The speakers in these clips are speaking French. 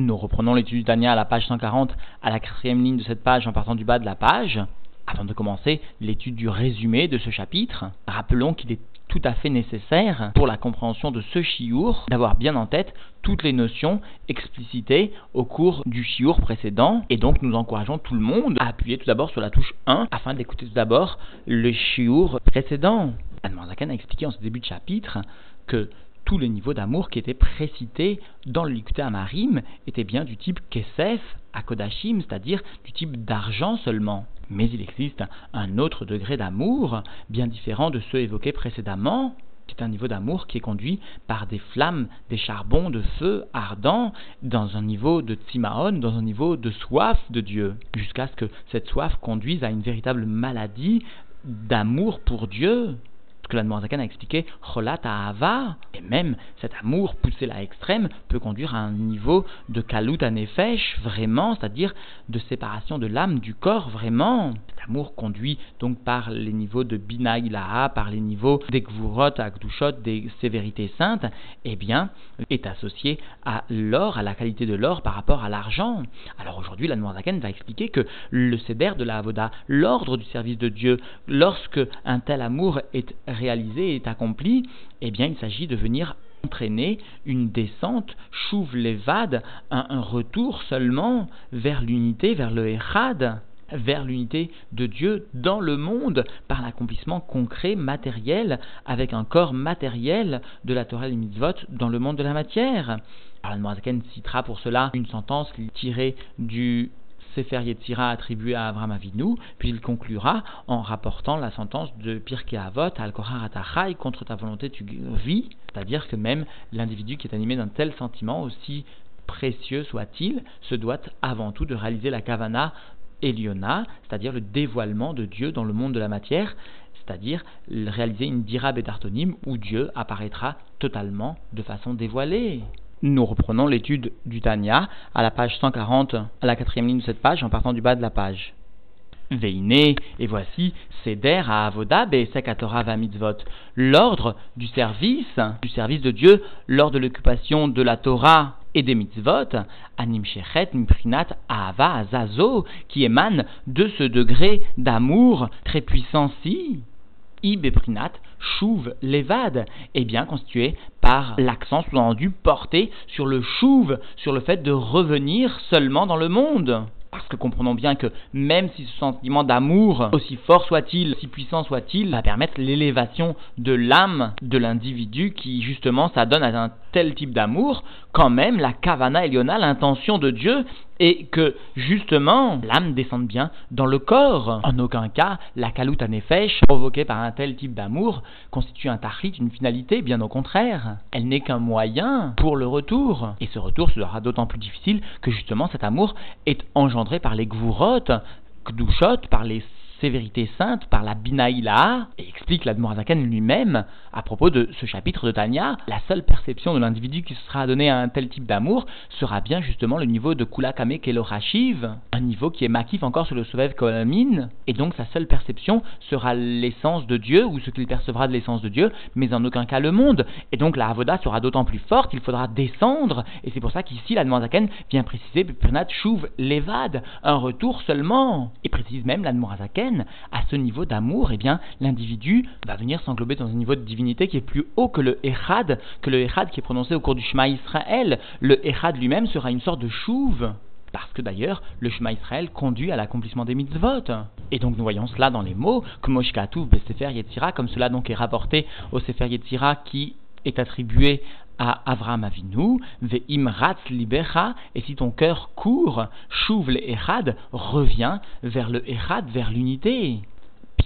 Nous reprenons l'étude du Tania à la page 140, à la quatrième ligne de cette page en partant du bas de la page. Avant de commencer l'étude du résumé de ce chapitre, rappelons qu'il est tout à fait nécessaire pour la compréhension de ce chiour d'avoir bien en tête toutes les notions explicitées au cours du chiour précédent et donc nous encourageons tout le monde à appuyer tout d'abord sur la touche 1 afin d'écouter tout d'abord le chiour précédent. Anne a expliqué en ce début de chapitre que tous les niveaux d'amour qui étaient précités dans le Likutei Amarim étaient bien du type Kesef à Kodashim, c'est-à-dire du type d'argent seulement. Mais il existe un autre degré d'amour, bien différent de ceux évoqués précédemment, qui est un niveau d'amour qui est conduit par des flammes, des charbons de feu ardents, dans un niveau de tsimaon, dans un niveau de soif de Dieu, jusqu'à ce que cette soif conduise à une véritable maladie d'amour pour Dieu, que a expliqué, Cholat Ava, et même cet amour poussé à l'extrême peut conduire à un niveau de Kalut Anefesh, vraiment, c'est-à-dire de séparation de l'âme du corps, vraiment. Conduit donc par les niveaux de Bina Ilaha, par les niveaux des Gvurot, des sévérités saintes, eh bien, est associé à l'or, à la qualité de l'or par rapport à l'argent. Alors aujourd'hui, la Zaken va expliquer que le céder de la Avoda, l'ordre du service de Dieu, lorsque un tel amour est réalisé est accompli, eh bien il s'agit de venir entraîner une descente, chouve un retour seulement vers l'unité, vers le Echad, vers l'unité de Dieu dans le monde par l'accomplissement concret, matériel, avec un corps matériel de la Torah et mitzvot dans le monde de la matière. Alors, citera pour cela une sentence tirée du Sefer Yetzira attribué à Avram Avinu, puis il conclura en rapportant la sentence de Pirkei Avot, Al Atachai, contre ta volonté tu vis, c'est-à-dire que même l'individu qui est animé d'un tel sentiment, aussi précieux soit-il, se doit avant tout de réaliser la kavana Eliona, c'est-à-dire le dévoilement de Dieu dans le monde de la matière, c'est-à-dire réaliser une dira bedartonim où Dieu apparaîtra totalement de façon dévoilée. Nous reprenons l'étude du Tanya à la page 140, à la quatrième ligne de cette page, en partant du bas de la page. Veine, et voici, Seder à Avoda Be'esekatora va mitzvot. L'ordre du service, du service de Dieu, lors de l'occupation de la Torah et des mitzvot, anim shechet mprinat ahava azazo, qui émane de ce degré d'amour très puissant-ci. Ibeprinat, chouve, levad, est bien constitué par l'accent sous-entendu porté sur le chouve, sur le fait de revenir seulement dans le monde. Parce que comprenons bien que même si ce sentiment d'amour, aussi fort soit-il, si puissant soit-il, va permettre l'élévation de l'âme de l'individu qui justement s'adonne à un tel type d'amour, quand même la kavana eliona, l'intention de Dieu, et que justement l'âme descende bien dans le corps. En aucun cas, la kalut nefesh, provoquée par un tel type d'amour, constitue un tachlit, une finalité, bien au contraire. Elle n'est qu'un moyen pour le retour. Et ce retour sera d'autant plus difficile que justement cet amour est engendré par les gvurot, kdushot, par les sévérité sainte par la Binaïla, et explique l'Admorazaken lui-même à propos de ce chapitre de Tanya, la seule perception de l'individu qui sera donné à un tel type d'amour sera bien justement le niveau de Kulakame Kelorashiv, un niveau qui est makif encore sur le Sovev Kolamin, et donc sa seule perception sera l'essence de Dieu, ou ce qu'il percevra de l'essence de Dieu, mais en aucun cas le monde. Et donc la Avoda sera d'autant plus forte, il faudra descendre, et c'est pour ça qu'ici l'Admorazaken vient préciser Pernat Shuv Levad, un retour seulement, et précise même à ce niveau d'amour, eh bien, l'individu va venir s'englober dans un niveau de divinité qui est plus haut que le Echad, que le Echad qui est prononcé au cours du Shema Israël. Le Echad lui-même sera une sorte de chouve. Parce que d'ailleurs, le Shema Israël conduit à l'accomplissement des mitzvot. Et donc nous voyons cela dans les mots, comme cela donc est rapporté au Sefer Yetzira qui est attribué à Avram Avinu, ve'im ratz libecha, et si ton cœur court, chouve le echad, reviens vers le echad, vers l'unité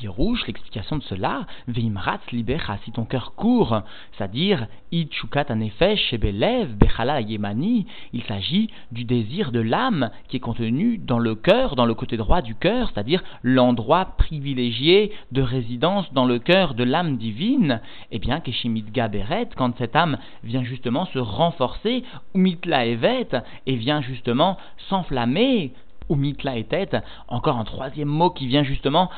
rouge, l'explication de cela, Veimratz libera, si ton cœur court, c'est-à-dire Ichukat anefesh bechala yemani, il s'agit du désir de l'âme qui est contenu dans le cœur, dans le côté droit du cœur, c'est-à-dire l'endroit privilégié de résidence dans le cœur de l'âme divine, eh bien Keshimit Gaberet, quand cette âme vient justement se renforcer, Umitla Evet, et vient justement s'enflammer, ou mitla et encore un troisième mot qui vient justement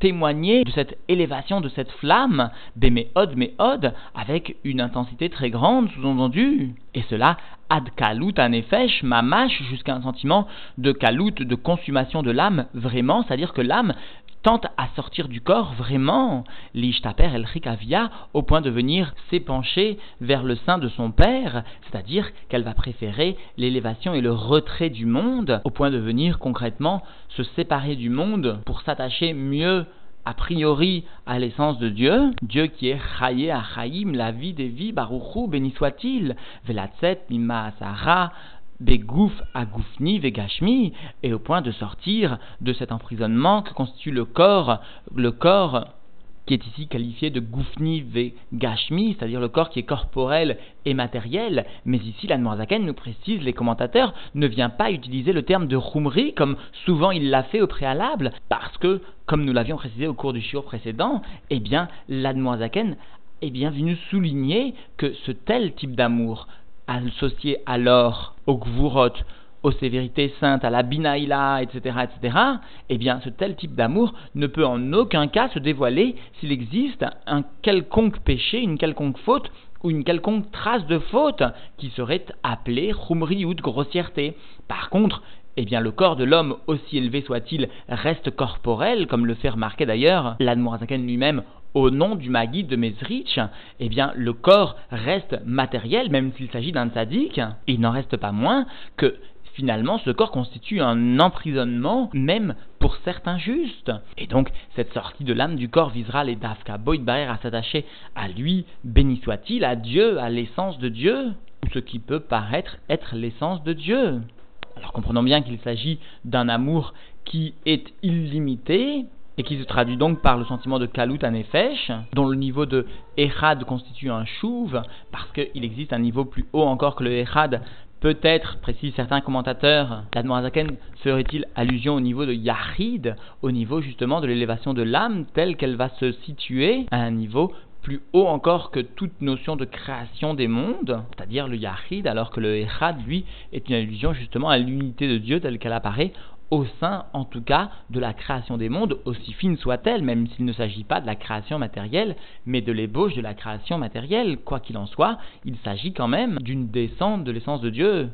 témoigner de cette élévation, de cette flamme, béméod, méod, avec une intensité très grande, sous-entendu. Et cela, ad kalout anefesh, mamash, jusqu'à un sentiment de kalout, de consommation de l'âme, vraiment, c'est-à-dire que l'âme tente à sortir du corps vraiment, l'ishtaper el rikavia, au point de venir s'épancher vers le sein de son père, c'est-à-dire qu'elle va préférer l'élévation et le retrait du monde, au point de venir concrètement se séparer du monde pour s'attacher mieux a priori à l'essence de Dieu, Dieu qui est Chaye Achaim, la vie des vies, Baruchou, béni soit-il, Velatzet, Mima Asara, Begouf Agoufni Vegashmi, et au point de sortir de cet emprisonnement que constitue le corps, le corps qui est ici qualifié de Goufni Vegashmi, c'est-à-dire le corps qui est corporel et matériel, mais ici la nous précise, les commentateurs, ne vient pas utiliser le terme de Khumri comme souvent il l'a fait au préalable, parce que, comme nous l'avions précisé au cours du shiur précédent, eh bien, la est bien venu souligner que ce tel type d'amour, associé alors au gvurot, aux sévérités saintes, à la binaïla, etc., etc., eh bien, ce tel type d'amour ne peut en aucun cas se dévoiler s'il existe un quelconque péché, une quelconque faute ou une quelconque trace de faute qui serait appelée chumri ou de grossièreté. Par contre, eh bien, le corps de l'homme, aussi élevé soit-il, reste corporel, comme le fait remarquer d'ailleurs l'Admorazaken lui-même au nom du Maguide de Mezrich, eh bien, le corps reste matériel, même s'il s'agit d'un tzaddik, il n'en reste pas moins que finalement, ce corps constitue un emprisonnement, même pour certains justes. Et donc, cette sortie de l'âme du corps visera les Dafka. Boyd Barer à s'attacher à lui, béni soit-il, à Dieu, à l'essence de Dieu, ce qui peut paraître être l'essence de Dieu. Alors comprenons bien qu'il s'agit d'un amour qui est illimité, et qui se traduit donc par le sentiment de Kalut Anefesh, dont le niveau de Echad constitue un chouve, parce qu'il existe un niveau plus haut encore que le Echad. Peut-être, précisent certains commentateurs, l'Admorazaken ferait-il allusion au niveau de Yahid, au niveau justement de l'élévation de l'âme, telle qu'elle va se situer à un niveau plus haut encore que toute notion de création des mondes, c'est-à-dire le Yahid, alors que le Echad, lui, est une allusion justement à l'unité de Dieu telle qu'elle apparaît au sein, en tout cas, de la création des mondes, aussi fine soit-elle, même s'il ne s'agit pas de la création matérielle, mais de l'ébauche de la création matérielle. Quoi qu'il en soit, il s'agit quand même d'une descente de l'essence de Dieu.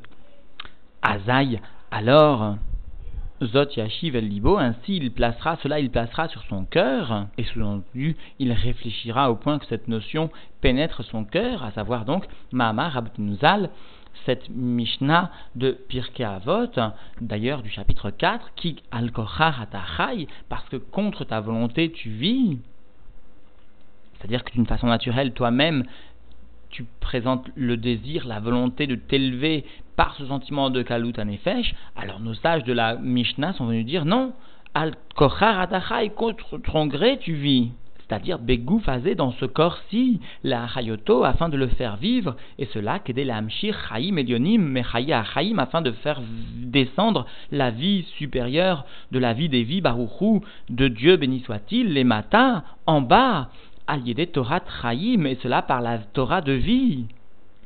Azaï, alors, Zot Yashiv El Libo, ainsi il placera, cela il placera sur son cœur, et sous-entendu, il réfléchira au point que cette notion pénètre son cœur, à savoir donc, Mahamar Abdunuzal, cette Mishnah de Pirkei Avot, d'ailleurs du chapitre 4, qui al parce que contre ta volonté tu vis. C'est-à-dire que d'une façon naturelle, toi-même, tu présentes le désir, la volonté de t'élever par ce sentiment de Kalut Anefesh, alors nos sages de la Mishnah sont venus dire non, al contre ton gré tu vis c'est-à-dire Begou dans ce corps-ci la Hayoto afin de le faire vivre, et cela qu'aider la Hamshir Chaim Elionim, mais Chaim afin de faire descendre la vie supérieure de la vie des vies Baruchou, de Dieu béni soit-il, les matins, en bas, des Torah Chaim, et cela par la Torah de vie.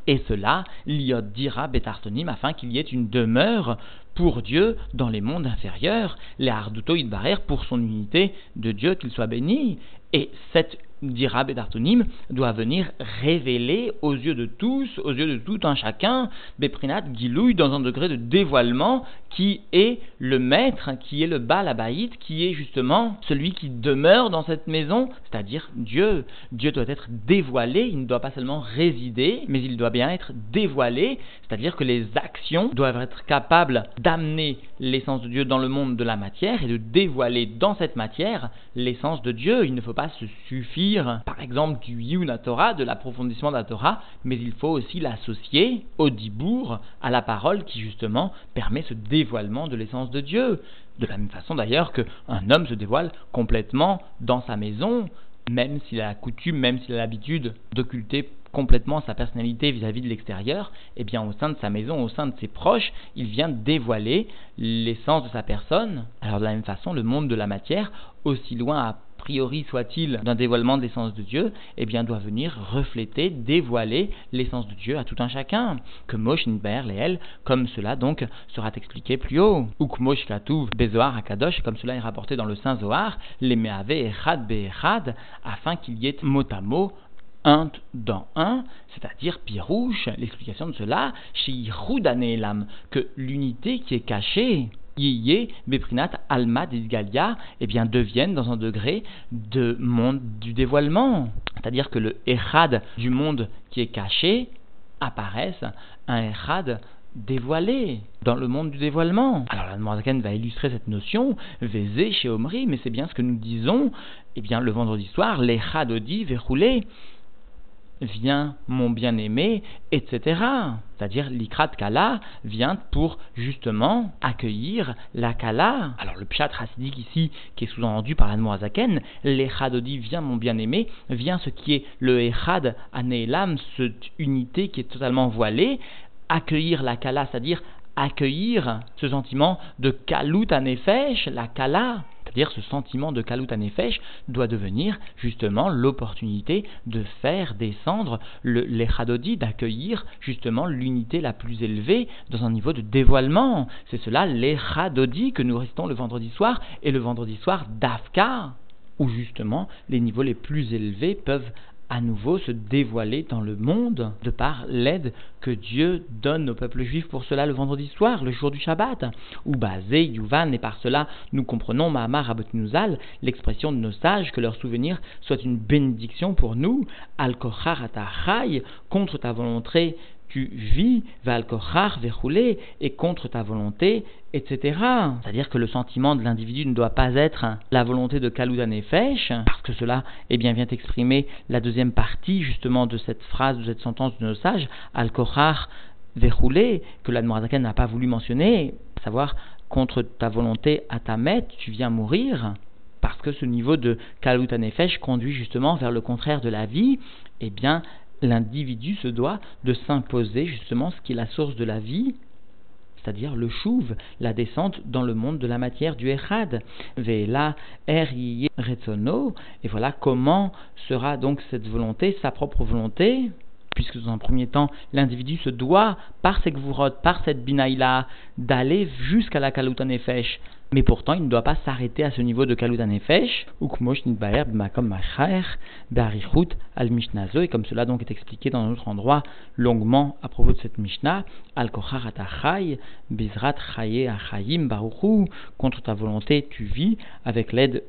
Et cela, l'iot dira betartonim, afin qu'il y ait une demeure pour Dieu dans les mondes inférieurs, les harduto idbarer pour son unité de Dieu, qu'il soit béni. Et cette dira Bedartonim, doit venir révéler aux yeux de tous, aux yeux de tout un chacun, Beprinat Gilouille dans un degré de dévoilement qui est le maître, qui est le Balabaït, qui est justement celui qui demeure dans cette maison, c'est-à-dire Dieu. Dieu doit être dévoilé, il ne doit pas seulement résider, mais il doit bien être dévoilé, c'est-à-dire que les actions doivent être capables d'amener l'essence de Dieu dans le monde de la matière et de dévoiler dans cette matière l'essence de Dieu. Il ne faut pas se suffire par exemple, du Yuna Torah, de l'approfondissement de la Torah, mais il faut aussi l'associer au Dibour, à la parole qui justement permet ce dévoilement de l'essence de Dieu. De la même façon d'ailleurs qu'un homme se dévoile complètement dans sa maison, même s'il a la coutume, même s'il a l'habitude d'occulter complètement sa personnalité vis-à-vis de l'extérieur, eh bien au sein de sa maison, au sein de ses proches, il vient dévoiler l'essence de sa personne. Alors de la même façon, le monde de la matière, aussi loin priori soit-il d'un dévoilement de l'essence de Dieu, eh bien doit venir refléter, dévoiler l'essence de Dieu à tout un chacun. Que Mosh Nidbaer Leel, comme cela donc sera expliqué plus haut. Ou que Mosh Katuv Bezoar Akadosh, comme cela est rapporté dans le Saint Zohar, les Meave Echad Be'echad, afin qu'il y ait mot à mot un dans un, c'est-à-dire pirouche, l'explication de cela, chez Elam, que l'unité qui est cachée, Beprinat, Alma, Galia, eh bien, deviennent dans un degré de monde du dévoilement. C'est-à-dire que le Echad du monde qui est caché apparaisse un Echad dévoilé dans le monde du dévoilement. Alors la va illustrer cette notion, Vézé chez Omri, mais c'est bien ce que nous disons, eh bien le vendredi soir, l'Echad Odi verroulé vient mon bien-aimé, etc. C'est-à-dire l'ikrat kala vient pour justement accueillir la kala. Alors le pshat racidique ici, qui est sous-entendu par l'Anmoazaken, l'echadodi vient mon bien-aimé, vient ce qui est le echad anelam, cette unité qui est totalement voilée, accueillir la kala, c'est-à-dire accueillir ce sentiment de kalut anefesh, la kala, c'est-à-dire ce sentiment de kalut anefesh doit devenir justement l'opportunité de faire descendre le l'echadodi, d'accueillir justement l'unité la plus élevée dans un niveau de dévoilement. C'est cela l'echadodi que nous restons le vendredi soir et le vendredi soir d'Afka où justement les niveaux les plus élevés peuvent à nouveau se dévoiler dans le monde de par l'aide que Dieu donne au peuple juif pour cela le vendredi soir, le jour du Shabbat. Ou basé, Yuvan, et par cela nous comprenons Mahamar Abotnuzal, l'expression de nos sages, que leur souvenir soit une bénédiction pour nous, Al-Kochar contre ta volonté tu vis, Valkochar, verroulé, et contre ta volonté, etc. C'est-à-dire que le sentiment de l'individu ne doit pas être la volonté de Kaloudan et Fesh, parce que cela eh bien, vient exprimer la deuxième partie justement de cette phrase, de cette sentence de nos sages, Al-Kochar, verroulé, que la n'a pas voulu mentionner, à savoir contre ta volonté à ta mette, tu viens mourir parce que ce niveau de Kaloutan Nefesh conduit justement vers le contraire de la vie, eh bien, l'individu se doit de s'imposer justement ce qui est la source de la vie, c'est-à-dire le chouve, la descente dans le monde de la matière du Echad. Vela er retsono. Et voilà comment sera donc cette volonté, sa propre volonté, puisque dans un premier temps, l'individu se doit, par cette gvurot, par cette binaïla, d'aller jusqu'à la kaluta nefesh. Mais pourtant, il ne doit pas s'arrêter à ce niveau de kaluta nefesh, ou nidbaer b'makom machaer, b'arichut al mishnazo, et comme cela donc est expliqué dans un autre endroit longuement à propos de cette mishnah, al bizrat chaye baruchu, contre ta volonté tu vis avec l'aide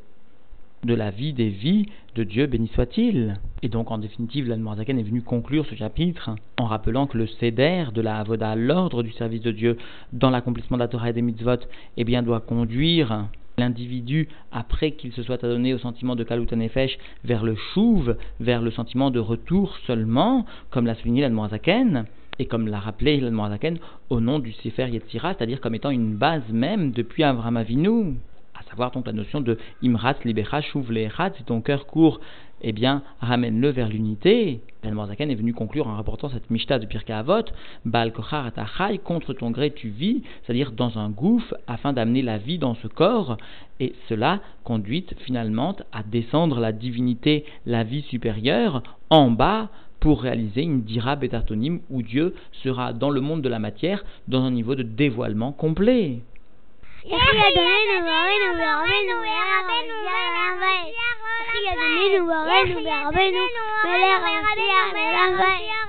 de la vie des vies de Dieu, béni soit-il. Et donc, en définitive, l'Anmoazaken est venu conclure ce chapitre en rappelant que le céder de la Avoda, l'ordre du service de Dieu dans l'accomplissement de la Torah et des mitzvot, eh bien, doit conduire l'individu, après qu'il se soit adonné au sentiment de Kalut Nefesh, vers le chouve, vers le sentiment de retour seulement, comme l'a souligné l'Anmoazaken, et comme l'a rappelé l'Anmoazaken, au nom du Sefer Yetzira, c'est-à-dire comme étant une base même depuis Avram Avinu savoir donc la notion de imrat libera chouv si ton cœur court, eh bien, ramène-le vers l'unité. Ben est venu conclure en rapportant cette mishta de Pirka Avot, Baal Kochar contre ton gré tu vis, c'est-à-dire dans un gouffre, afin d'amener la vie dans ce corps, et cela conduit finalement à descendre la divinité, la vie supérieure, en bas, pour réaliser une dira bétartonim où Dieu sera dans le monde de la matière dans un niveau de dévoilement complet. Thank you.